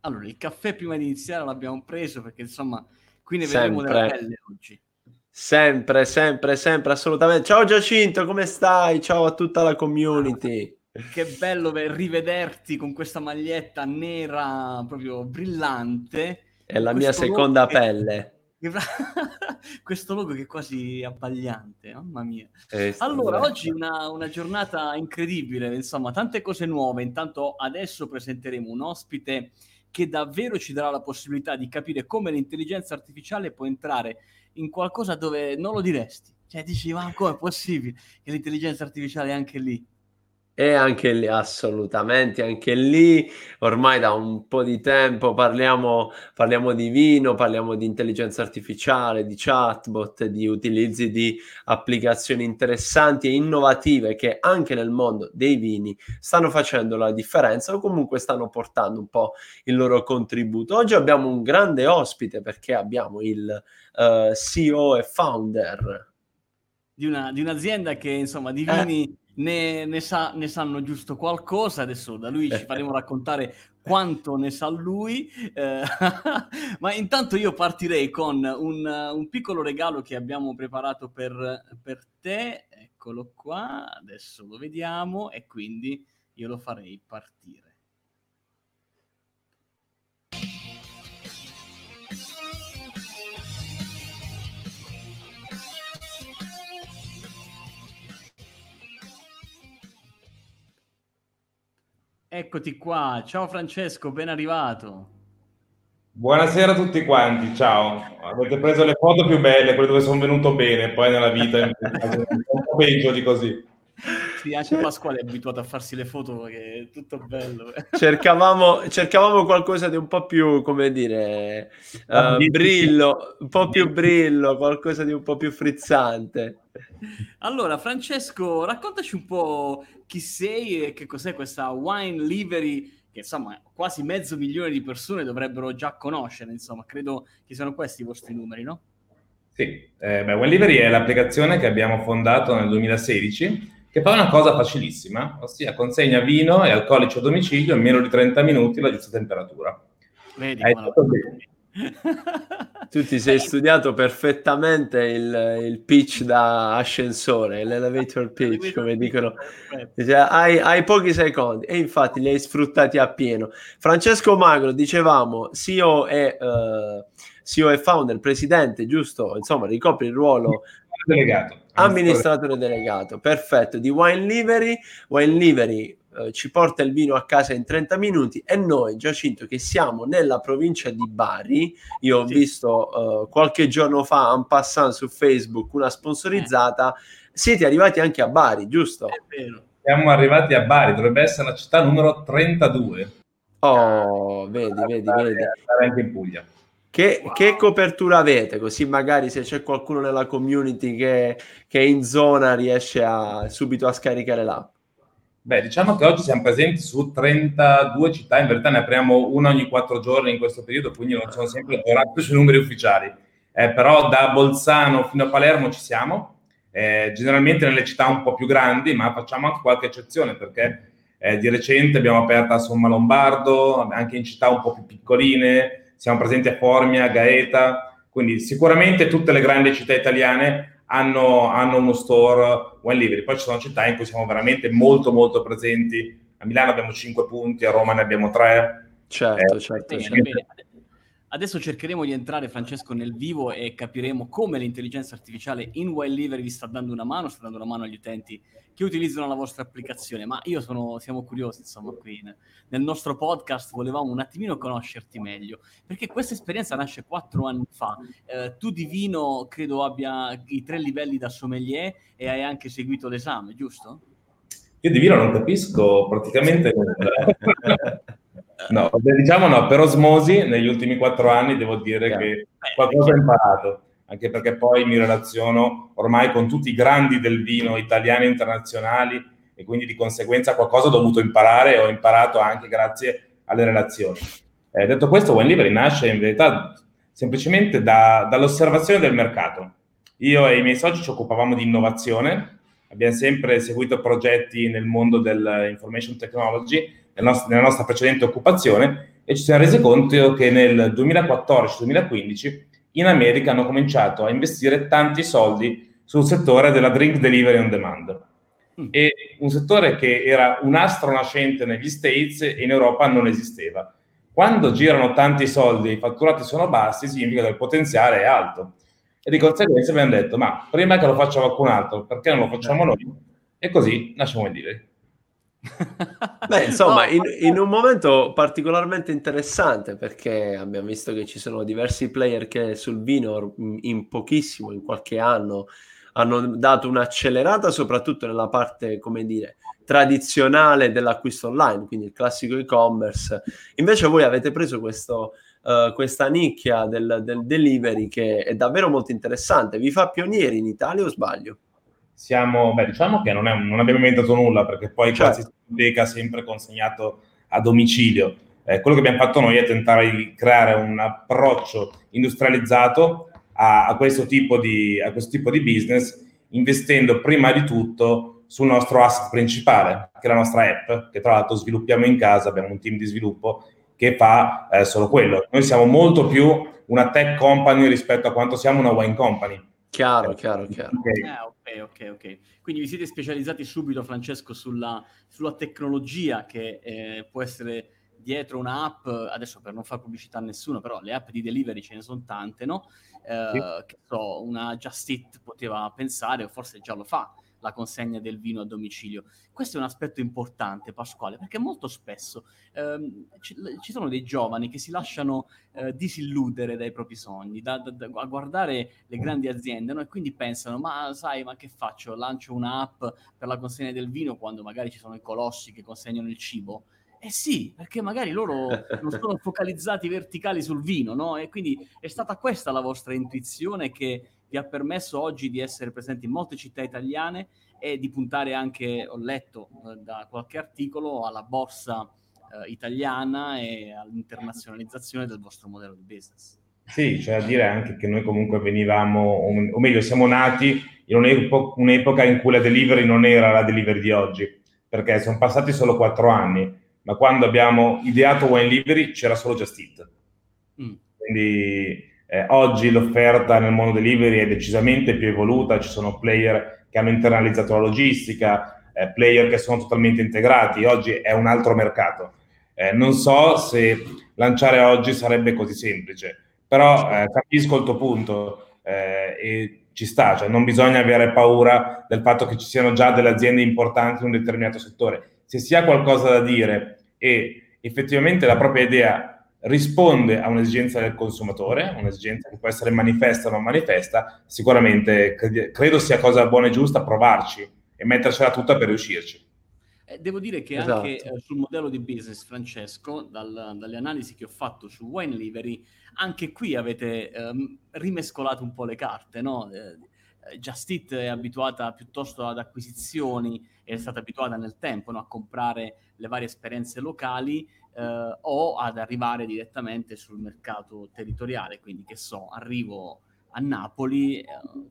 Allora, il caffè prima di iniziare l'abbiamo preso perché insomma qui ne vedremo della pelle oggi. Sempre, sempre, sempre, assolutamente. Ciao Giacinto, come stai? Ciao a tutta la community. Che bello rivederti con questa maglietta nera proprio brillante. È la mia seconda pelle. questo logo che è quasi abbagliante, mamma mia. Eh, allora, oggi una, una giornata incredibile, insomma, tante cose nuove. Intanto adesso presenteremo un ospite che davvero ci darà la possibilità di capire come l'intelligenza artificiale può entrare in qualcosa dove non lo diresti. Cioè, dici, ma come è possibile che l'intelligenza artificiale è anche lì? E anche lì, assolutamente, anche lì ormai da un po' di tempo parliamo, parliamo di vino, parliamo di intelligenza artificiale, di chatbot, di utilizzi di applicazioni interessanti e innovative che anche nel mondo dei vini stanno facendo la differenza o comunque stanno portando un po' il loro contributo. Oggi abbiamo un grande ospite perché abbiamo il uh, eh, CEO e founder di, una, di un'azienda che insomma di eh. vini... Eh ne, ne, sa, ne, sanno giusto qualcosa, adesso da lui ci faremo raccontare quanto ne sa lui, eh, ma intanto io partirei con un, un, piccolo regalo che abbiamo preparato per, per te, eccolo qua, adesso lo vediamo e quindi io lo farei partire. Eccoti qua, ciao Francesco, ben arrivato. Buonasera a tutti quanti, ciao. Avete preso le foto più belle, quelle dove sono venuto bene, poi nella vita è un po' peggio di così. Sì, anche Pasquale è abituato a farsi le foto perché è tutto bello. Cercavamo, cercavamo qualcosa di un po' più, come dire, uh, brillo, un po' più brillo, qualcosa di un po' più frizzante. Allora, Francesco, raccontaci un po' chi sei e che cos'è questa Wine Livery che insomma quasi mezzo milione di persone dovrebbero già conoscere, insomma, credo che siano questi i vostri numeri, no? Sì, eh, beh, Wine Livery è l'applicazione che abbiamo fondato nel 2016 che fa una cosa facilissima, ossia consegna vino e alcolici a domicilio in meno di 30 minuti alla giusta temperatura. Vedi, bene. tu ti sei studiato perfettamente il, il, pitch da ascensore, l'elevator pitch, come dicono. Hai, hai, pochi secondi e infatti li hai sfruttati appieno. Francesco Magro, dicevamo, CEO e, uh, CEO e founder, presidente, giusto? Insomma, ricopre il ruolo delegato amministratore delegato, perfetto, di Wine Livery. Wine Livery eh, ci porta il vino a casa in 30 minuti e noi, Giacinto, che siamo nella provincia di Bari, io ho sì. visto uh, qualche giorno fa, en passant su Facebook, una sponsorizzata, eh. siete arrivati anche a Bari, giusto? Siamo arrivati a Bari, dovrebbe essere la città numero 32. Oh, vedi, vedi, vedi. Anche in Puglia. Che, wow. che, copertura avete? Così magari se c'è qualcuno nella community che, che, è in zona riesce a, subito a scaricare l'app. Beh, diciamo che oggi siamo presenti su 32 città, in verità ne apriamo una ogni quattro giorni in questo periodo, quindi non sono sempre aggiornati sui numeri ufficiali. Eh, però da Bolzano fino a Palermo ci siamo, eh, generalmente nelle città un po' più grandi, ma facciamo anche qualche eccezione perché eh, di recente abbiamo aperto a Somma Lombardo, anche in città un po' più piccoline, siamo presenti a Formia, Gaeta, quindi sicuramente tutte le grandi città italiane hanno, hanno uno store Wine Livery. Poi ci sono città in cui siamo veramente molto molto presenti. A Milano abbiamo 5 punti, a Roma ne abbiamo 3. Certo, eh, certo, certo. Adesso cercheremo di entrare, Francesco, nel vivo e capiremo come l'intelligenza artificiale in Wild Liver vi sta dando una mano, sta dando una mano agli utenti che utilizzano la vostra applicazione. Ma io sono, siamo curiosi, insomma, qui nel nostro podcast volevamo un attimino conoscerti meglio, perché questa esperienza nasce quattro anni fa. Eh, tu di vino credo abbia i tre livelli da sommelier e hai anche seguito l'esame, giusto? Io di vino non capisco praticamente nulla. No, diciamo no, per osmosi negli ultimi quattro anni devo dire yeah. che qualcosa ho imparato, anche perché poi mi relaziono ormai con tutti i grandi del vino italiani e internazionali e quindi di conseguenza qualcosa ho dovuto imparare e ho imparato anche grazie alle relazioni. Eh, detto questo, Wine Livery nasce in verità semplicemente da, dall'osservazione del mercato. Io e i miei soci ci occupavamo di innovazione, abbiamo sempre seguito progetti nel mondo dell'information technology nella nostra precedente occupazione e ci siamo resi conto che nel 2014-2015 in America hanno cominciato a investire tanti soldi sul settore della drink delivery on demand. Mm. E un settore che era un astro nascente negli States e in Europa non esisteva. Quando girano tanti soldi e i fatturati sono bassi, significa che il potenziale è alto. E di conseguenza abbiamo detto, ma prima che lo faccia qualcun altro, perché non lo facciamo noi? E così nasciamo il dire. Beh, insomma, in, in, un momento particolarmente interessante perché abbiamo visto che ci sono diversi player che sul vino in pochissimo, in qualche anno, hanno dato un'accelerata soprattutto nella parte, come dire, tradizionale dell'acquisto online, quindi il classico e-commerce. Invece voi avete preso questo, uh, questa nicchia del, del delivery che è davvero molto interessante. Vi fa pionieri in Italia o sbaglio? Siamo, beh, diciamo che non, è, non, abbiamo inventato nulla, perché poi certo. qualsiasi biblioteca ha sempre consegnato a domicilio. Eh, quello che abbiamo fatto noi è tentare di creare un approccio industrializzato a, a, questo tipo di, a questo tipo di business, investendo prima di tutto sul nostro asset principale, che è la nostra app, che tra l'altro sviluppiamo in casa, abbiamo un team di sviluppo che fa eh, solo quello. Noi siamo molto più una tech company rispetto a quanto siamo una wine company. Chiaro, chiaro, chiaro. Okay. Eh, ok, ok. Quindi vi siete specializzati subito, Francesco, sulla, sulla tecnologia che eh, può essere dietro un'app, adesso per non fare pubblicità a nessuno, però le app di delivery ce ne sono tante, no? Eh, sì. Che so, una Just Eat poteva pensare, o forse già lo fa, la consegna del vino a domicilio. Questo è un aspetto importante, Pasquale, perché molto spesso ehm, ci, ci, sono dei giovani che si lasciano eh, disilludere dai propri sogni, da, da, da, a guardare le grandi aziende no? e quindi pensano, ma sai, ma che faccio? Lancio un'app per la consegna del vino quando magari ci sono i colossi che consegnano il cibo? Eh sì, perché magari loro non sono focalizzati verticali sul vino, no? E quindi è stata questa la vostra intuizione che vi ha permesso oggi di essere presenti in molte città italiane e di puntare anche, ho letto eh, da qualche articolo, alla borsa eh, italiana e all'internazionalizzazione del vostro modello di business. Sì, c'è da dire anche che noi comunque venivamo, o meglio, siamo nati in un'epoca in cui la delivery non era la delivery di oggi, perché sono passati solo quattro anni, ma quando abbiamo ideato Wine Delivery c'era solo Just Eat. Mm. Quindi eh, oggi l'offerta nel mondo delivery è decisamente più evoluta, ci sono player che hanno internalizzato la logistica, eh, player che sono totalmente integrati, oggi è un altro mercato. Eh, non so se lanciare oggi sarebbe così semplice, però eh, capisco il tuo punto eh, e ci sta, cioè non bisogna avere paura del fatto che ci siano già delle aziende importanti in un determinato settore. Se si ha qualcosa da dire e effettivamente la propria idea risponde a un'esigenza del consumatore, un'esigenza che può essere manifesta o non manifesta, sicuramente credo sia cosa buona e giusta provarci e mettercela tutta per riuscirci. Eh, devo dire che esatto. anche eh, sul modello di business, Francesco, dal, dalle analisi che ho fatto su Wine Livery, anche qui avete ehm, rimescolato un po' le carte, no? Eh, eh Just Eat è abituata piuttosto ad acquisizioni, è stata abituata nel tempo no? a comprare le varie esperienze locali, eh, o ad arrivare direttamente sul mercato territoriale, quindi che so, arrivo a Napoli, eh,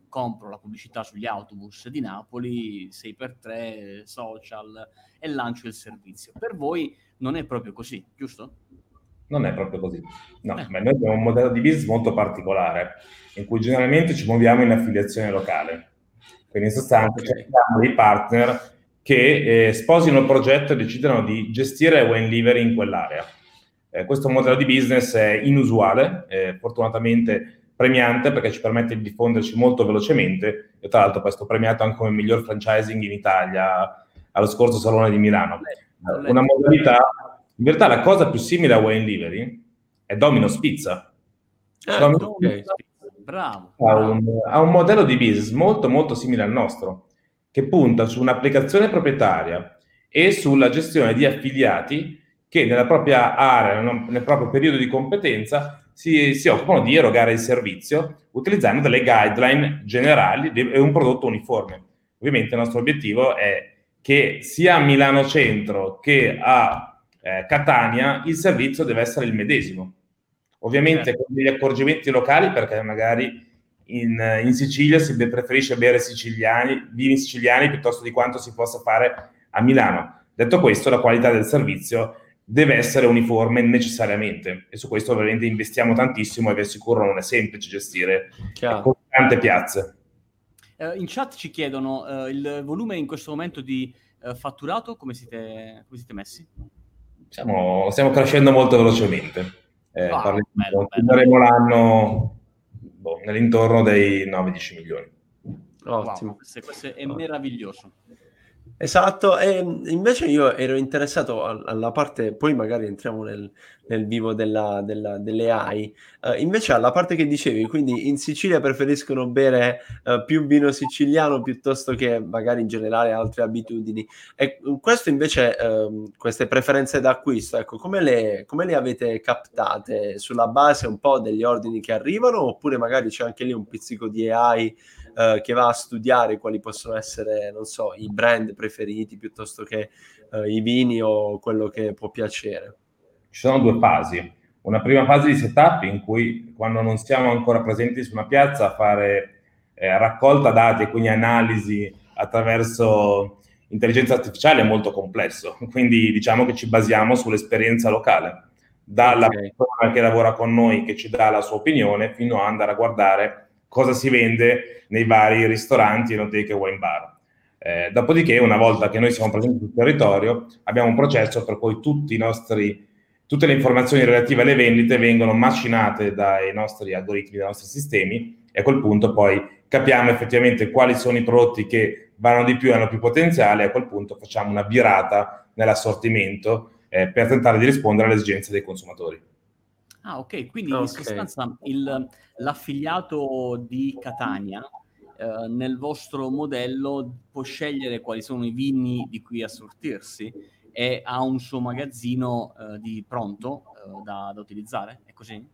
compro la pubblicità sugli autobus di Napoli, 6x3, social e lancio il servizio. Per voi non è proprio così, giusto? Non è proprio così. No, eh. noi abbiamo un modello di business molto particolare, in cui generalmente ci muoviamo in affiliazione locale. Quindi in sostanza okay. cerchiamo dei partner che eh, sposino il progetto e decidano di gestire wine livery in quell'area. Eh, questo modello di business è inusuale, eh, fortunatamente premiante perché ci permette di diffonderci molto velocemente e tra l'altro poi è stato premiato anche come miglior franchising in Italia allo scorso Salone di Milano. Una modalità, in realtà la cosa più simile a wine livery è Domino's Pizza. Eh, Domino's okay. Pizza bravo. Ha, un, ha un modello di business molto molto simile al nostro che punta su un'applicazione proprietaria e sulla gestione di affiliati che nella propria area, nel proprio periodo di competenza, si, si, occupano di erogare il servizio utilizzando delle guideline generali e un prodotto uniforme. Ovviamente il nostro obiettivo è che sia a Milano Centro che a eh, Catania il servizio deve essere il medesimo. Ovviamente certo. con degli accorgimenti locali perché magari in, in, Sicilia si preferisce bere siciliani, vini siciliani piuttosto di quanto si possa fare a Milano. Detto questo, la qualità del servizio deve essere uniforme necessariamente e su questo ovviamente investiamo tantissimo e vi assicuro non è semplice gestire con tante piazze. Uh, in chat ci chiedono uh, il volume in questo momento di uh, fatturato, come siete, come siete messi? Siamo, stiamo crescendo molto velocemente. Eh, wow, bello, l'anno boh, nell'intorno dei 9-10 milioni. Ottimo. Wow, questo, questo è meraviglioso. Esatto, e invece io ero interessato alla parte, poi magari entriamo nel, nel vivo della, della, delle AI, uh, invece alla parte che dicevi, quindi in Sicilia preferiscono bere uh, più vino siciliano piuttosto che magari in generale altre abitudini. E questo invece, uh, queste preferenze d'acquisto, ecco, come le, come le avete captate? Sulla base un po' degli ordini che arrivano oppure magari c'è anche lì un pizzico di AI eh, che va a studiare quali possono essere, non so, i brand preferiti piuttosto che eh, i vini o quello che può piacere? Ci sono due fasi. Una prima fase di setup in cui quando non siamo ancora presenti su una piazza fare eh, raccolta dati e quindi analisi attraverso intelligenza artificiale è molto complesso, quindi diciamo che ci basiamo sull'esperienza locale, dalla okay. persona che lavora con noi che ci dà la sua opinione fino ad andare a guardare cosa si vende nei vari ristoranti, enoteche e wine bar. Eh, dopodiché, una volta che noi siamo presenti sul territorio, abbiamo un processo per cui nostri, tutte le informazioni relative alle vendite vengono macinate dai nostri algoritmi, dai nostri sistemi e a quel punto poi capiamo effettivamente quali sono i prodotti che vanno di più e hanno più potenziale e a quel punto facciamo una virata nell'assortimento eh, per tentare di rispondere alle esigenze dei consumatori. Ah, ok, quindi okay. in sostanza il, l'affiliato di Catania eh, nel vostro modello può scegliere quali sono i vini di cui assortirsi e ha un suo magazzino eh, di pronto eh, da, da, utilizzare? È così?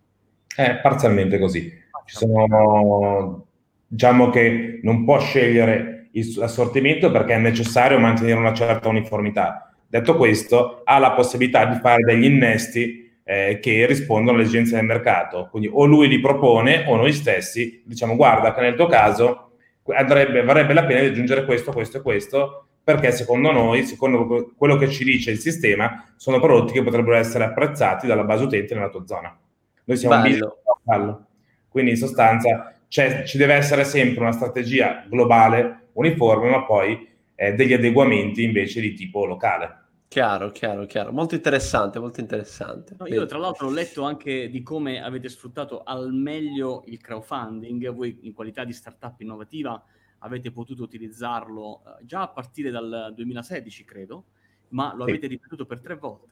È parzialmente così. Ci sono, diciamo che non può scegliere l'assortimento perché è necessario mantenere una certa uniformità. Detto questo, ha la possibilità di fare degli innesti eh, che rispondono alle esigenze del mercato. Quindi o lui li propone o noi stessi diciamo guarda che nel tuo caso andrebbe, varrebbe la pena di aggiungere questo, questo e questo perché secondo noi, secondo quello che ci dice il sistema, sono prodotti che potrebbero essere apprezzati dalla base utente nella tua zona. Noi siamo Bello. business quindi in sostanza ci deve essere sempre una strategia globale, uniforme, ma poi eh, degli adeguamenti invece di tipo locale. Chiaro, chiaro, chiaro. Molto interessante, molto interessante. No, io tra l'altro ho letto anche di come avete sfruttato al meglio il crowdfunding. Voi in qualità di startup innovativa avete potuto utilizzarlo uh, già a partire dal 2016, credo, ma lo sì. avete ripetuto per tre volte.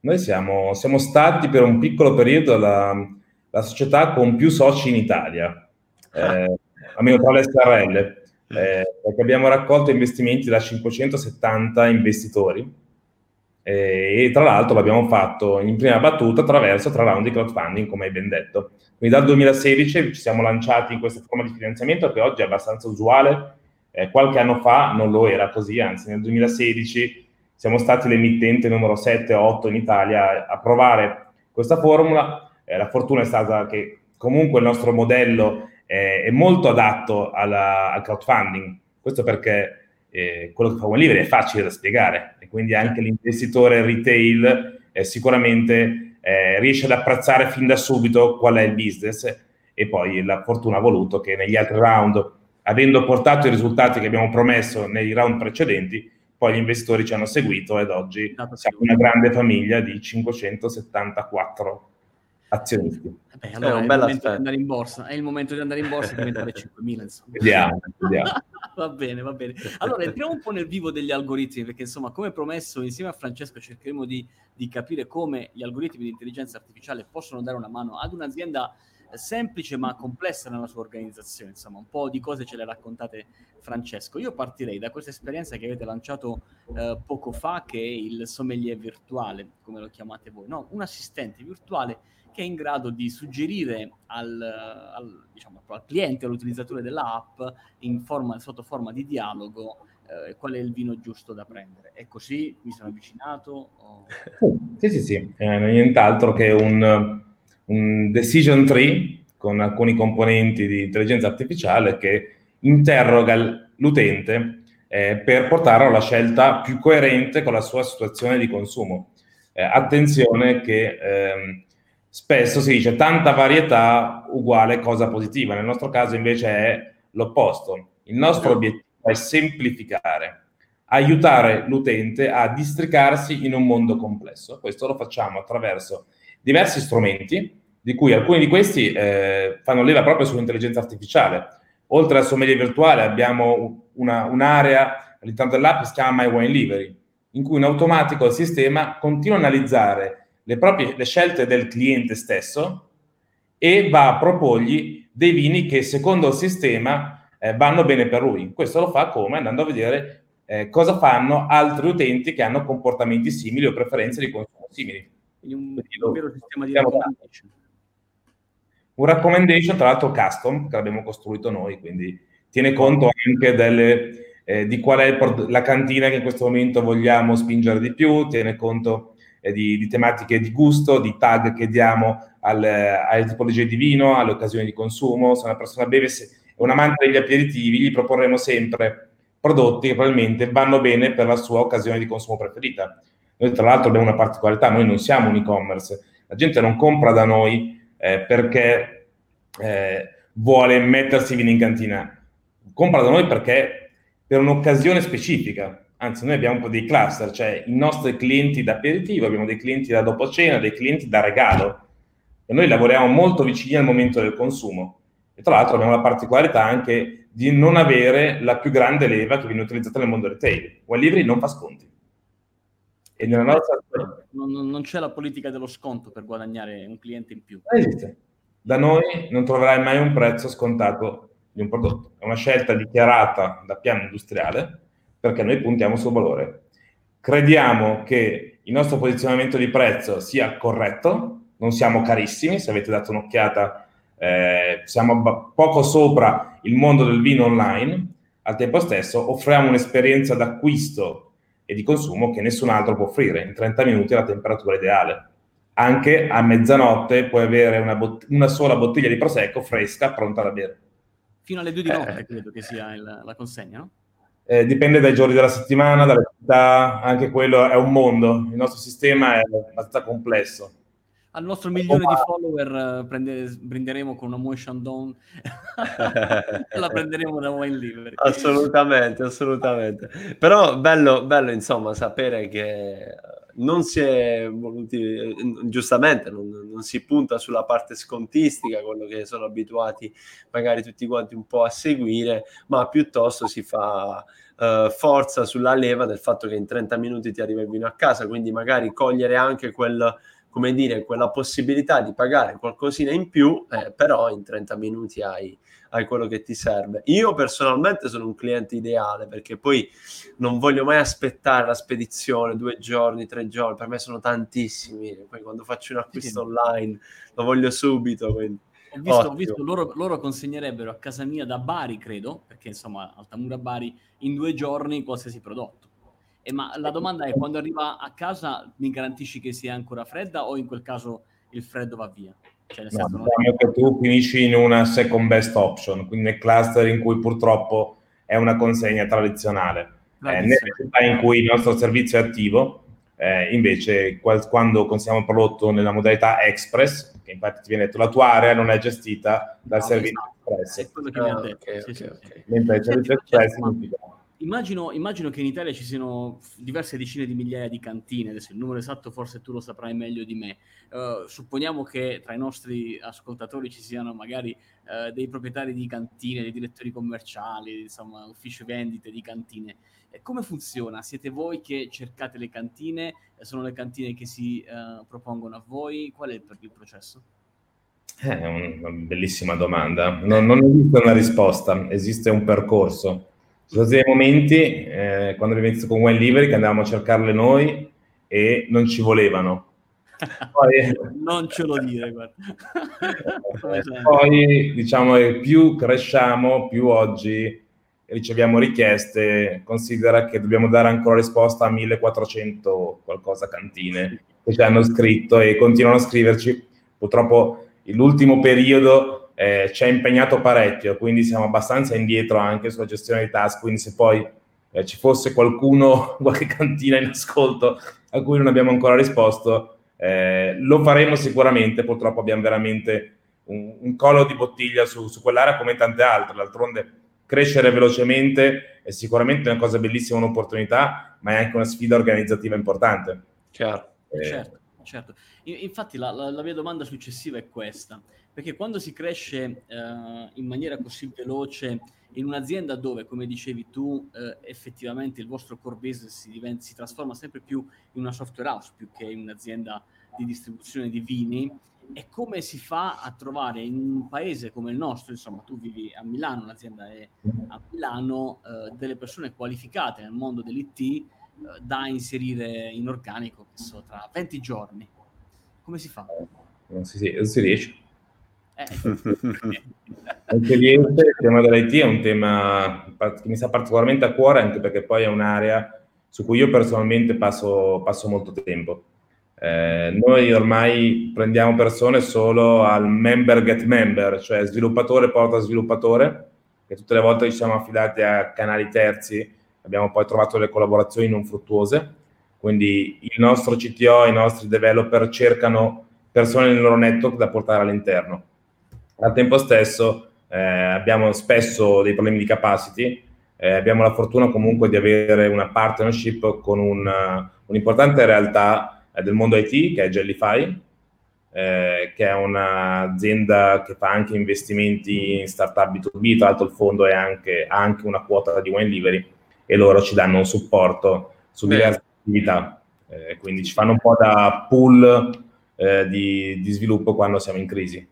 Noi siamo, siamo stati per un piccolo periodo la, la società con più soci in Italia, ah. eh, almeno tra le SRL eh, perché abbiamo raccolto investimenti da 570 investitori eh, e tra l'altro l'abbiamo fatto in prima battuta attraverso tre round di crowdfunding, come hai ben detto. Quindi dal 2016 ci siamo lanciati in questa forma di finanziamento che oggi è abbastanza usuale, eh, qualche anno fa non lo era così, anzi nel 2016 siamo stati l'emittente numero 7 o 8 in Italia a provare questa formula. Eh, la fortuna è stata che comunque il nostro modello eh, è molto adatto alla, al crowdfunding. Questo perché eh, quello che fa OneLivery è facile da spiegare e quindi anche l'investitore retail eh, sicuramente eh, riesce ad apprezzare fin da subito qual è il business e poi la fortuna ha voluto che negli altri round, avendo portato i risultati che abbiamo promesso nei round precedenti, poi gli investitori ci hanno seguito ed oggi siamo una grande famiglia di 574 azionisti. Beh, allora è, un è il di andare in borsa, è il momento di andare in borsa e diventare 5.000 insomma. Vediamo, vediamo. va bene, va bene. Allora entriamo un po' nel vivo degli algoritmi, perché insomma, come promesso, insieme a Francesco cercheremo di, di capire come gli algoritmi di intelligenza artificiale possono dare una mano ad un'azienda semplice ma complessa nella sua organizzazione. Insomma, un po' di cose ce le raccontate Francesco. Io partirei da questa esperienza che avete lanciato eh, poco fa, che è il sommelier virtuale, come lo chiamate voi, no? un assistente virtuale che è in grado di suggerire al, al, diciamo, al cliente, all'utilizzatore dell'app, forma, sotto forma di dialogo, eh, qual è il vino giusto da prendere. È così? Mi sono avvicinato? O... Sì, sì, sì, eh, nient'altro che un, un decision tree con alcuni componenti di intelligenza artificiale che interroga l'utente eh, per portarlo alla scelta più coerente con la sua situazione di consumo. eh, attenzione che ehm, spesso si dice tanta varietà uguale cosa positiva, nel nostro caso invece è l'opposto. Il nostro obiettivo è semplificare, aiutare l'utente a districarsi in un mondo complesso. Questo lo facciamo attraverso diversi strumenti, di cui alcuni di questi eh, fanno leva proprio sull'intelligenza artificiale. Oltre al sommelier virtuale abbiamo una, un'area all'interno dell'app che si chiama My Wine Livery, in cui in automatico il sistema continua a analizzare le, proprie, le scelte del cliente stesso e va a proporgli dei vini che secondo il sistema eh, vanno bene per lui. Questo lo fa come? Andando a vedere eh, cosa fanno altri utenti che hanno comportamenti simili o preferenze di consumo simili. Quindi un, un vero sistema di recommendation. Un recommendation, tra l'altro custom, che abbiamo costruito noi, quindi tiene conto anche delle, eh, di qual è port- la cantina che in questo momento vogliamo spingere di più, tiene conto eh, di, di, tematiche di gusto, di tag che diamo al, alle tipologie di vino, alle occasioni di consumo. Se una persona beve, se è un amante degli aperitivi, gli proporremo sempre prodotti che probabilmente vanno bene per la sua occasione di consumo preferita. Noi tra l'altro abbiamo una particolarità, noi non siamo un e-commerce, la gente non compra da noi eh, perché eh, vuole mettersi vino in cantina, compra da noi perché per un'occasione specifica. Anzi, noi abbiamo un po' dei cluster, cioè i nostri clienti da aperitivo, abbiamo dei clienti da dopo cena, dei clienti da regalo. E noi lavoriamo molto vicini al momento del consumo. E tra l'altro abbiamo la particolarità anche di non avere la più grande leva che viene utilizzata nel mondo retail. Livery non fa sconti. E nella nostra... non, non, c'è la politica dello sconto per guadagnare un cliente in più. esiste. Da noi non troverai mai un prezzo scontato di un prodotto. È una scelta dichiarata da piano industriale perché noi puntiamo sul valore. Crediamo che il nostro posizionamento di prezzo sia corretto, non siamo carissimi, se avete dato un'occhiata eh, siamo poco sopra il mondo del vino online, al tempo stesso offriamo un'esperienza d'acquisto e di consumo che nessun altro può offrire. In 30 minuti la temperatura ideale. Anche a mezzanotte puoi avere una, bot- una sola bottiglia di prosecco fresca, pronta da bere. Fino alle 2 di notte eh. credo che sia il, la consegna, no? Eh, dipende dai giorni della settimana, dalle città, anche quello è un mondo. Il nostro sistema è abbastanza complesso. Al nostro milione di follower uh, prende, brinderemo con una Moe Chandon la prenderemo da Wine Livery. Assolutamente assolutamente. Però bello, bello insomma sapere che non si è voluti giustamente non, non, si punta sulla parte scontistica quello che sono abituati magari tutti quanti un po' a seguire ma piuttosto si fa uh, forza sulla leva del fatto che in 30 minuti ti arriva il vino a casa quindi magari cogliere anche quel come dire, quella possibilità di pagare qualcosina in più, eh, però in 30 minuti hai, hai, quello che ti serve. Io personalmente sono un cliente ideale perché poi non voglio mai aspettare la spedizione due giorni, tre giorni, per me sono tantissimi, poi quando faccio un acquisto sì. online lo voglio subito. Quindi. Ho visto, ho visto loro, loro, consegnerebbero a casa mia da Bari, credo, perché insomma Altamura Bari, in due giorni qualsiasi prodotto. Eh, ma la domanda è, quando arriva a casa mi garantisci che sia ancora fredda o in quel caso il freddo va via? Cioè, no, non... che tu finisci in una second best option, quindi nel cluster in cui purtroppo è una consegna tradizionale. Eh, nelle città in cui il nostro servizio è attivo, eh, invece qual- quando consigliamo il prodotto nella modalità express, che infatti ti viene detto la tua area non è gestita dal no, servizio esatto. express. È quello che ah, mi ha detto. Sì, okay. Mentre il servizio express significa Immagino, immagino, che in Italia ci siano diverse decine di migliaia di cantine, adesso il numero esatto forse tu lo saprai meglio di me. Uh, supponiamo che tra i nostri ascoltatori ci siano magari uh, dei proprietari di cantine, dei direttori commerciali, insomma, ufficio vendite di cantine. E come funziona? Siete voi che cercate le cantine? Sono le cantine che si uh, propongono a voi? Qual è il, processo? È una bellissima domanda. Non, non esiste una risposta, esiste un percorso sono stati dei momenti, eh, quando abbiamo iniziato con Wine Livery, che andavamo a cercarle noi e non ci volevano. Poi, non ce lo dire, guarda. poi, diciamo, più cresciamo, più oggi riceviamo richieste, considera che dobbiamo dare ancora risposta a 1400 qualcosa cantine che ci hanno scritto e continuano a scriverci. Purtroppo l'ultimo periodo eh, ci ha impegnato parecchio, quindi siamo abbastanza indietro anche sulla gestione dei task, quindi se poi eh, ci fosse qualcuno, qualche cantina in ascolto, a cui non abbiamo ancora risposto. Eh, lo faremo sicuramente, purtroppo abbiamo veramente un, un collo di bottiglia su, su, quell'area come tante altre. D'altronde crescere velocemente è sicuramente una cosa bellissima, un'opportunità, ma è anche una sfida organizzativa importante. Chiaro. Eh, certo, certo. Infatti la, la, la, mia domanda successiva è questa, perché quando si cresce eh, in maniera così veloce in un'azienda dove, come dicevi tu, eh, effettivamente il vostro core business si, diventa, si, trasforma sempre più in una software house più che in un'azienda di distribuzione di vini, e come si fa a trovare in un paese come il nostro, insomma, tu vivi a Milano, l'azienda è a Milano, eh, delle persone qualificate nel mondo dell'IT eh, da inserire in organico, so, tra 20 giorni. Come si fa? Non si, non si riesce. Eh, lì il tema dell'IT è un tema che mi sta particolarmente a cuore anche perché poi è un'area su cui io personalmente passo, passo molto tempo. Eh, noi ormai prendiamo persone solo al member get member, cioè sviluppatore porta sviluppatore, che tutte le volte ci siamo affidati a canali terzi, abbiamo poi trovato le collaborazioni non fruttuose, quindi il nostro CTO, i nostri developer cercano persone nel loro network da portare all'interno al tempo stesso eh, abbiamo spesso dei problemi di capacity, eh, abbiamo la fortuna comunque di avere una partnership con un, un'importante realtà eh, del mondo IT che è Jellify, eh, che è un'azienda che fa anche investimenti in startup B2B, tra l'altro il fondo anche, ha anche una quota di wine livery e loro ci danno un supporto su diverse attività, eh, quindi ci fanno un po' da pool eh, di, di sviluppo quando siamo in crisi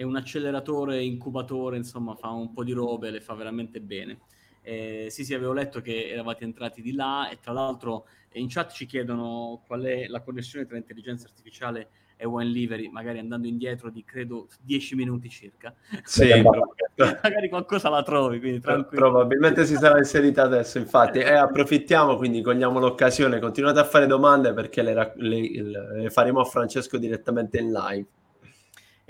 è un acceleratore, incubatore, insomma, fa un po' di robe, le fa veramente bene. Eh, sì, sì, avevo letto che eravate entrati di là e tra l'altro in chat ci chiedono qual è la connessione tra intelligenza artificiale e wine livery, magari andando indietro di credo 10 minuti circa. Sì, magari qualcosa la trovi, quindi tranquillo. Probabilmente si sarà inserita adesso, infatti. E approfittiamo, quindi cogliamo l'occasione, continuate a fare domande perché le, le, le faremo a Francesco direttamente in live.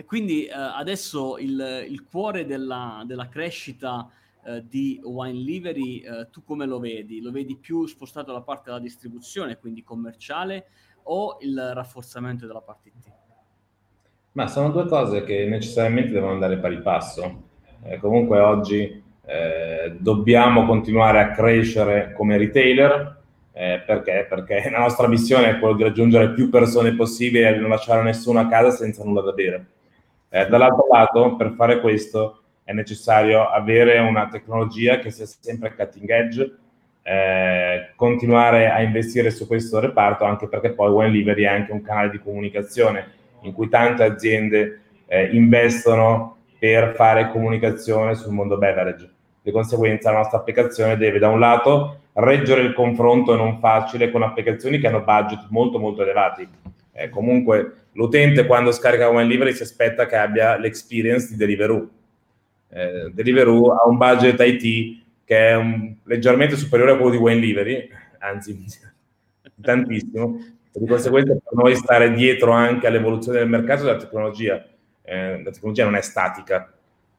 E quindi eh, adesso il, il, cuore della, della crescita eh, di Wine Livery, eh, tu come lo vedi? Lo vedi più spostato dalla parte della distribuzione, quindi commerciale, o il rafforzamento della parte IT? Ma sono due cose che necessariamente devono andare pari passo. Eh, comunque oggi eh, dobbiamo continuare a crescere come retailer, eh, perché? Perché la nostra missione è quella di raggiungere più persone possibile e non lasciare nessuno a casa senza nulla da bere. Eh, dall'altro lato, per fare questo è necessario avere una tecnologia che sia sempre cutting edge, eh, continuare a investire su questo reparto, anche perché poi Wine Livery è anche un canale di comunicazione in cui tante aziende eh, investono per fare comunicazione sul mondo beverage. Di conseguenza la nostra applicazione deve da un lato reggere il confronto non facile con applicazioni che hanno budget molto molto elevati. Eh, comunque l'utente quando scarica Wine Livery si aspetta che abbia l'experience di Deliveroo. Eh, Deliveroo ha un budget IT che è un, leggermente superiore a quello di Wine Livery, anzi tantissimo, di conseguenza per noi stare dietro anche all'evoluzione del mercato della tecnologia. Eh, la tecnologia non è statica,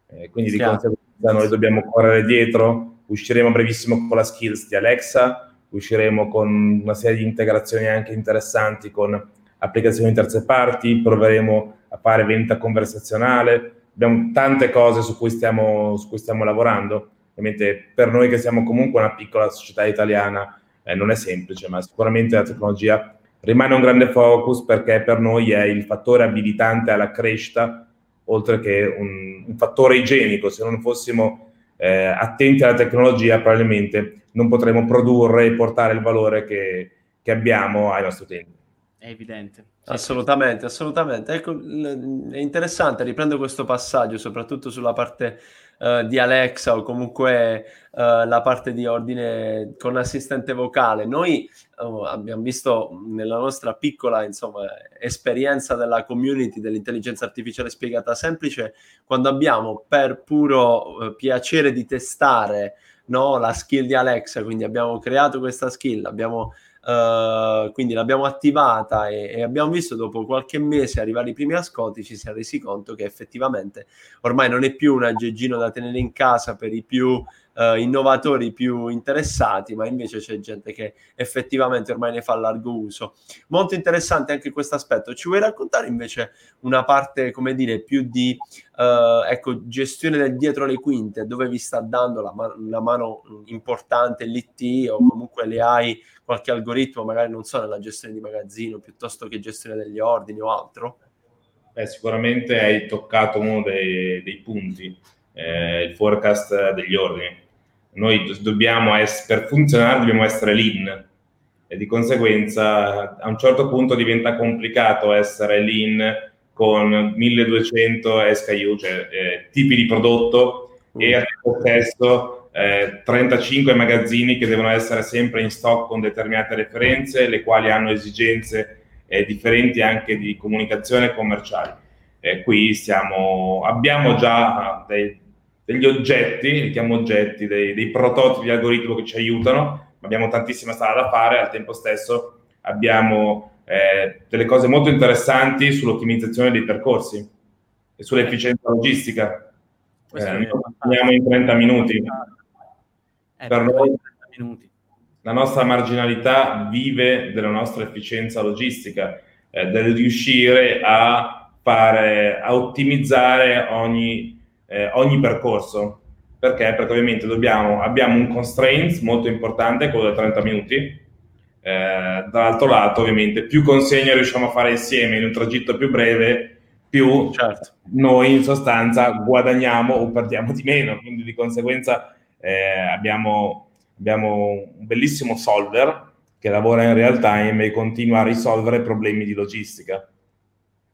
eh, quindi di conseguenza noi dobbiamo correre dietro, usciremo brevissimo con la skills di Alexa, usciremo con una serie di integrazioni anche interessanti con applicazioni di terze parti, proveremo a fare vendita conversazionale, abbiamo tante cose su cui stiamo, su cui stiamo lavorando. Ovviamente per noi che siamo comunque una piccola società italiana eh, non è semplice, ma sicuramente la tecnologia rimane un grande focus perché per noi è il fattore abilitante alla crescita, oltre che un, un fattore igienico. Se non fossimo eh, attenti alla tecnologia, probabilmente non potremo produrre e portare il valore che, che abbiamo ai nostri utenti è evidente. Assolutamente, assolutamente. Ecco, è interessante, riprendo questo passaggio, soprattutto sulla parte uh, di Alexa o comunque uh, la parte di ordine con assistente vocale. Noi uh, abbiamo visto nella nostra piccola insomma, esperienza della community dell'intelligenza artificiale spiegata semplice, quando abbiamo per puro piacere di testare no, la skill di Alexa, quindi abbiamo creato questa skill, abbiamo Uh, quindi l'abbiamo attivata e, e, abbiamo visto dopo qualche mese arrivare i primi ascolti, ci siamo resi conto che effettivamente ormai non è più un aggeggino da tenere in casa per i più uh, innovatori più interessati, ma invece c'è gente che effettivamente ormai ne fa largo uso. Molto interessante anche questo aspetto. Ci vuoi raccontare invece una parte, come dire, più di uh, ecco, gestione del dietro le quinte, dove vi sta dando la man- una mano importante l'IT o comunque le hai qualche algoritmo, magari non so, nella gestione di magazzino piuttosto che gestione degli ordini o altro? Beh, sicuramente hai toccato uno dei, dei punti, eh, il forecast degli ordini. Noi dobbiamo essere, per funzionare dobbiamo essere lean e di conseguenza a un certo punto diventa complicato essere lean con 1200 SKU, cioè eh, tipi di prodotto e al tempo stesso eh, 35 magazzini che devono essere sempre in stock con determinate referenze, le quali hanno esigenze eh, differenti anche di comunicazione commerciale. Qui stiamo, abbiamo già dei, degli oggetti, li chiamo oggetti, dei, dei prototipi di algoritmo che ci aiutano, abbiamo tantissima strada da fare, al tempo stesso abbiamo eh, delle cose molto interessanti sull'ottimizzazione dei percorsi e sull'efficienza logistica. Eh, andiamo in 30 minuti. Eh, per noi, 30 minuti la nostra marginalità vive della nostra efficienza logistica, eh, del riuscire a fare, a ottimizzare ogni, eh, ogni percorso. Perché? Perché ovviamente dobbiamo, abbiamo un constraint molto importante, quello dei 30 minuti. Eh, dall'altro lato, ovviamente, più consegne riusciamo a fare insieme in un tragitto più breve, più certo. noi in sostanza guadagniamo o perdiamo di meno. Quindi di conseguenza eh, abbiamo abbiamo un bellissimo solver che lavora in real time e continua a risolvere problemi di logistica.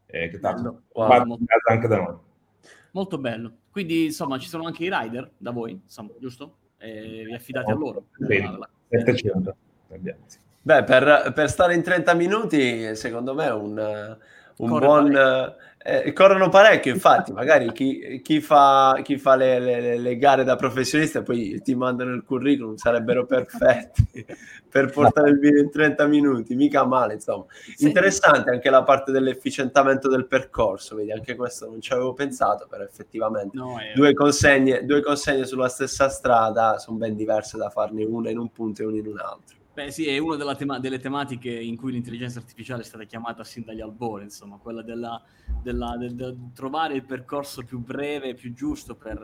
Eh, che tanto wow, anche da noi. Molto bello. Quindi, insomma, ci sono anche i rider da voi, insomma, giusto? E vi affidate oh, a loro. 700. Beh, per, per, stare in 30 minuti, secondo me è un, un buon... Parecchio eh, corrono parecchio, infatti, magari chi, chi fa, chi fa le, le, le, gare da professionista poi ti mandano il curriculum, sarebbero perfetti per portare il video in 30 minuti, mica male, insomma. Interessante anche la parte dell'efficientamento del percorso, vedi, anche questo non ci avevo pensato, però effettivamente no, è... due, consegne, due consegne sulla stessa strada sono ben diverse da farne una in un punto e una in un altro. Beh, sì, è una tema- delle tematiche in cui l'intelligenza artificiale è stata chiamata sin dagli albori, insomma, quella della, della, del, del trovare il percorso più breve, più giusto per...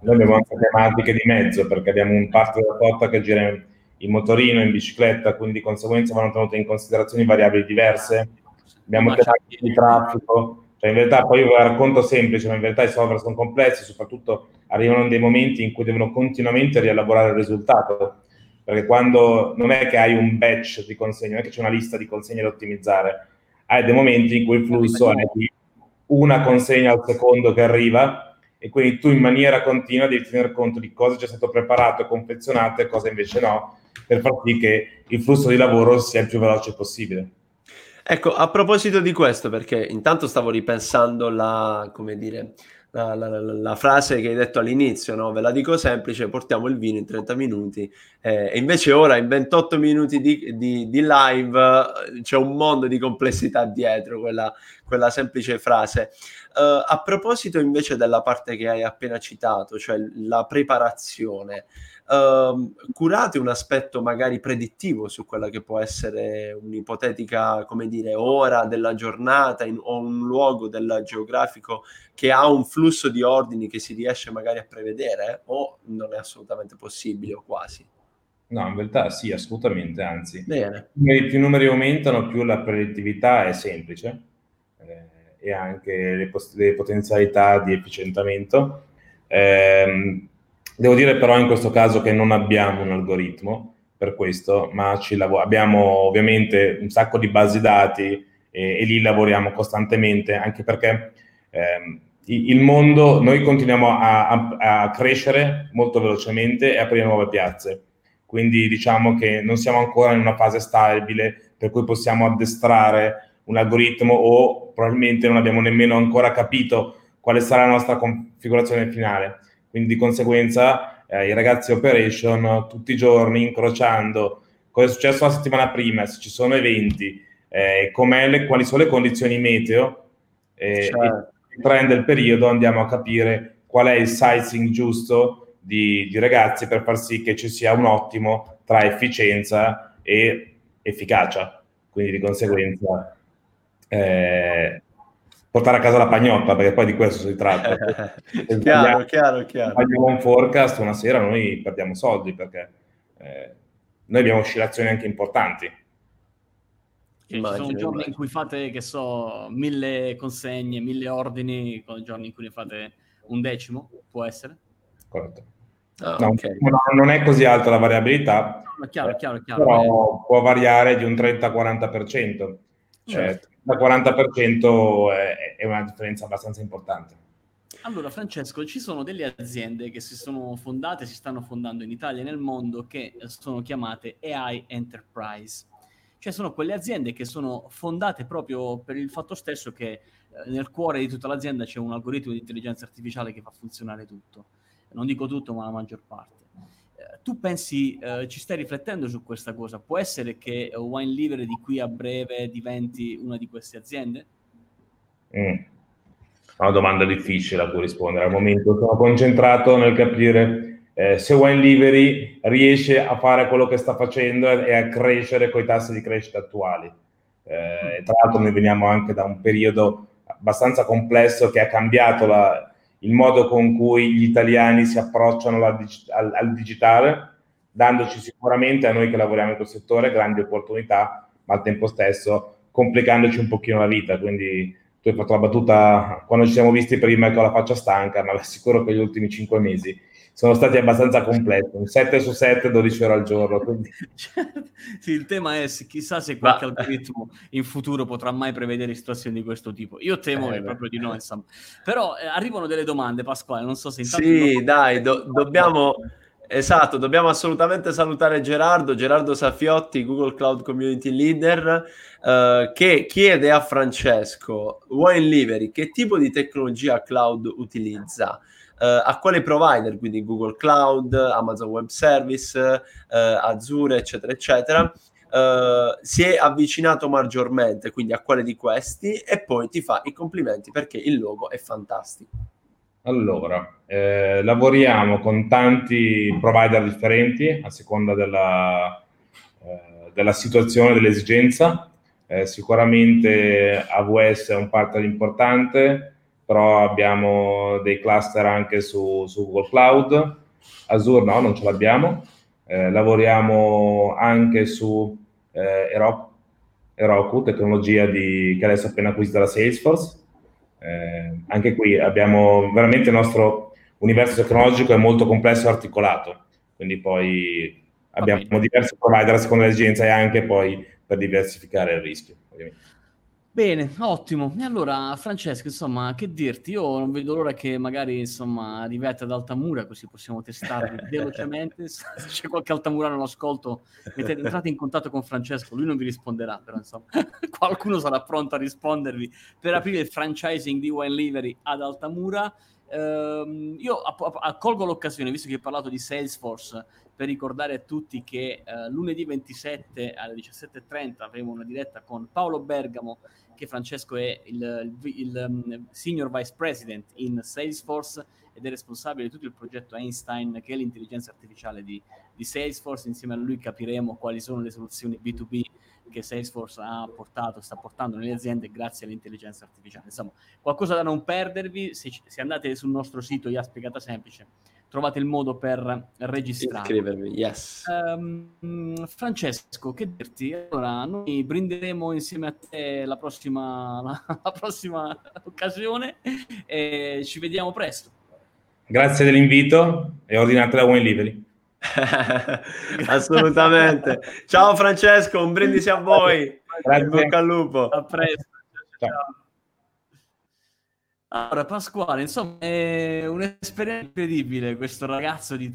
Noi abbiamo anche tematiche di mezzo, perché abbiamo un parto della flotta che gira in motorino, in bicicletta, quindi di conseguenza vanno tenute in considerazione variabili diverse. Abbiamo tematiche di traffico, cioè in realtà poi io ve la racconto semplice, ma in realtà i solver sono complessi, soprattutto arrivano dei momenti in cui devono continuamente rielaborare il risultato perché quando non è che hai un batch di consegne, non è che c'è una lista di consegne da ottimizzare, hai dei momenti in cui il flusso è di una consegna al secondo che arriva e quindi tu in maniera continua devi tener conto di cosa c'è stato preparato e confezionato e cosa invece no, per far sì che il flusso di lavoro sia il più veloce possibile. Ecco, a proposito di questo, perché intanto stavo ripensando la, come dire, la, la, la, frase che hai detto all'inizio, no? ve la dico semplice, portiamo il vino in 30 minuti eh, e invece ora in 28 minuti di, di, di, live c'è un mondo di complessità dietro quella, quella semplice frase. Uh, a proposito invece della parte che hai appena citato, cioè la preparazione, uh, curate un aspetto magari predittivo su quella che può essere un'ipotetica, come dire, ora della giornata in, o un luogo del geografico che ha un flusso di ordini che si riesce magari a prevedere o non è assolutamente possibile o quasi? No, in realtà sì, assolutamente, anzi. Bene. Più i numeri aumentano, più la predittività è semplice eh, e anche le, post- le, potenzialità di efficientamento. Eh, Devo dire però in questo caso che non abbiamo un algoritmo per questo, ma lav- abbiamo ovviamente un sacco di basi dati e, e lì lavoriamo costantemente, anche perché ehm, il mondo, noi continuiamo a, a, a, crescere molto velocemente e aprire nuove piazze. Quindi diciamo che non siamo ancora in una fase stabile per cui possiamo addestrare un algoritmo o probabilmente non abbiamo nemmeno ancora capito quale sarà la nostra configurazione finale. Quindi di conseguenza eh, i ragazzi operation tutti i giorni incrociando cosa è successo la settimana prima, se ci sono eventi, eh, le, quali sono le condizioni meteo, eh, certo. il trend del periodo, andiamo a capire qual è il sizing giusto di, di ragazzi per far sì che ci sia un ottimo tra efficienza e efficacia. Quindi di conseguenza eh, portare a casa la pagnotta, perché poi di questo si tratta. Chiaro, chiaro, chiaro. Facciamo un forecast una sera, noi perdiamo soldi perché eh, noi abbiamo oscillazioni anche importanti. Cioè, ci sono giorni immagino. in cui fate, che so, mille consegne, mille ordini, con giorni in cui ne fate un decimo, può essere? Corretto. Oh, no, okay. no, non è così alta la variabilità, no, chiaro, chiaro, chiaro, però eh. può variare di un 30-40%. Cioè, certo. il 40% è, è una differenza abbastanza importante. Allora, Francesco, ci sono delle aziende che si sono fondate, si stanno fondando in Italia e nel mondo che sono chiamate AI Enterprise. Cioè sono quelle aziende che sono fondate proprio per il fatto stesso che eh, nel cuore di tutta l'azienda c'è un algoritmo di intelligenza artificiale che fa funzionare tutto. Non dico tutto, ma la maggior parte. Tu pensi, eh, ci stai riflettendo su questa cosa? Può essere che Wine Liver di qui a breve diventi una di queste aziende? Mm. Una domanda difficile a cui rispondere. Al momento sono concentrato nel capire eh, se Wine Livery riesce a fare quello che sta facendo e a crescere con i tassi di crescita attuali. Eh, tra l'altro noi veniamo anche da un periodo abbastanza complesso che ha cambiato la, il modo con cui gli italiani si approcciano la, al, al, digitale, dandoci sicuramente a noi che lavoriamo in quel settore grandi opportunità, ma al tempo stesso complicandoci un pochino la vita. Quindi tu hai fatto la battuta quando ci siamo visti prima con la faccia stanca, ma sicuro che gli ultimi cinque mesi sono stati abbastanza complessi, un 7 su 7, 12 ore al giorno. Quindi... sì, il tema è chissà se qualche Ma... algoritmo in futuro potrà mai prevedere situazioni di questo tipo. Io temo eh, proprio di no, insomma. Però eh, arrivano delle domande, Pasquale, non so se intanto... Sì, dai, do- dobbiamo... Esatto, dobbiamo assolutamente salutare Gerardo, Gerardo Safiotti, Google Cloud Community Leader, uh, che chiede a Francesco, Wine Livery, che tipo di tecnologia cloud utilizza? Uh, a quale provider, quindi Google Cloud, Amazon Web Service, uh, Azure, eccetera, eccetera, uh, si è avvicinato maggiormente, quindi a quale di questi, e poi ti fa i complimenti perché il logo è fantastico. Allora, eh, lavoriamo con tanti provider differenti a seconda della, eh, della situazione, dell'esigenza. Eh, sicuramente AWS è un partner importante, però abbiamo dei cluster anche su, su Google Cloud. Azure no, non ce l'abbiamo. Eh, lavoriamo anche su eh, Heroku, Heroku, tecnologia di, che adesso è appena acquisita da Salesforce. Eh, anche qui abbiamo veramente il nostro universo tecnologico è molto complesso e articolato, quindi poi abbiamo okay. diversi provider a seconda dell'esigenza e anche poi per diversificare il rischio. Ovviamente. Bene, ottimo. E allora, Francesco, insomma, che dirti? Io non vedo l'ora che magari, insomma, arrivate ad Altamura, così possiamo testarvi velocemente. Se c'è qualche Altamurano all'ascolto, mettete, entrate in contatto con Francesco, lui non vi risponderà, però insomma, qualcuno sarà pronto a rispondervi per aprire il franchising di Wine Livery ad Altamura. Uh, io accolgo l'occasione, visto che hai parlato di Salesforce, per ricordare a tutti che uh, lunedì 27 alle 17.30 avremo una diretta con Paolo Bergamo che Francesco è il, il, il um, Senior Vice President in Salesforce ed è responsabile di tutto il progetto Einstein, che è l'intelligenza artificiale di, di Salesforce. Insieme a lui capiremo quali sono le soluzioni B2B che Salesforce ha portato, sta portando nelle aziende grazie all'intelligenza artificiale. Insomma, qualcosa da non perdervi, se, se andate sul nostro sito IA Spiegata Semplice, trovate il modo per registrare. Iscrivervi, yes. Um, Francesco, che dirti? Allora, noi brinderemo insieme a te la prossima, la, la prossima occasione e ci vediamo presto. Grazie dell'invito e ordinate la Wine Livery. Assolutamente. Ciao Francesco, un brindisi a voi. Grazie. bocca al lupo. A presto. Ciao. Ciao. Allora, Pasquale, insomma, è un'esperienza incredibile questo ragazzo di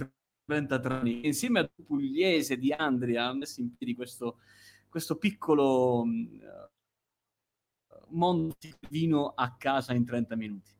33 anni, insieme a Pugliese di Andria, ha messo in piedi questo, questo piccolo uh, mondo di vino a casa in 30 minuti.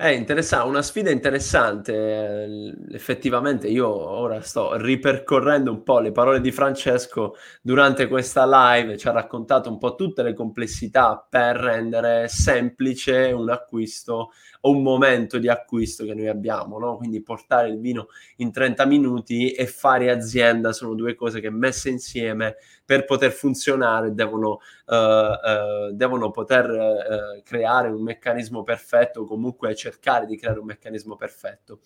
È interessante, una sfida interessante. Effettivamente io ora sto ripercorrendo un po' le parole di Francesco durante questa live, ci ha raccontato un po' tutte le complessità per rendere semplice un acquisto o un momento di acquisto che noi abbiamo, no? Quindi portare il vino in 30 minuti e fare azienda sono due cose che messe insieme per poter funzionare devono, uh, uh, devono poter uh, creare un meccanismo perfetto, comunque cercare di creare un meccanismo perfetto.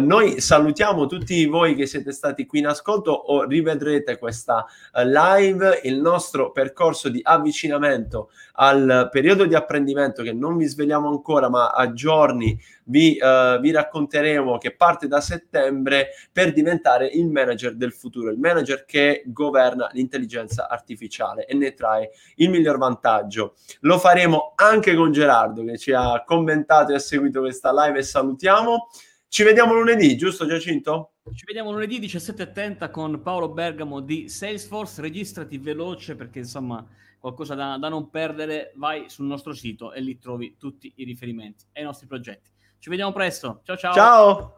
noi salutiamo tutti voi che siete stati qui in ascolto o rivedrete questa live, il nostro percorso di avvicinamento al periodo di apprendimento che non vi svegliamo ancora ma a giorni vi, uh, vi racconteremo che parte da settembre per diventare il manager del futuro, il manager che governa l'intelligenza artificiale e ne trae il miglior vantaggio. Lo faremo anche con Gerardo che ci ha commentato e ha seguito questa live e salutiamo. Ci vediamo lunedì, giusto Giacinto? Ci vediamo lunedì 17.30 con Paolo Bergamo di Salesforce. Registrati veloce perché insomma qualcosa da, da non perdere. Vai sul nostro sito e lì trovi tutti i riferimenti ai nostri progetti. Ci vediamo presto. Ciao ciao. Ciao.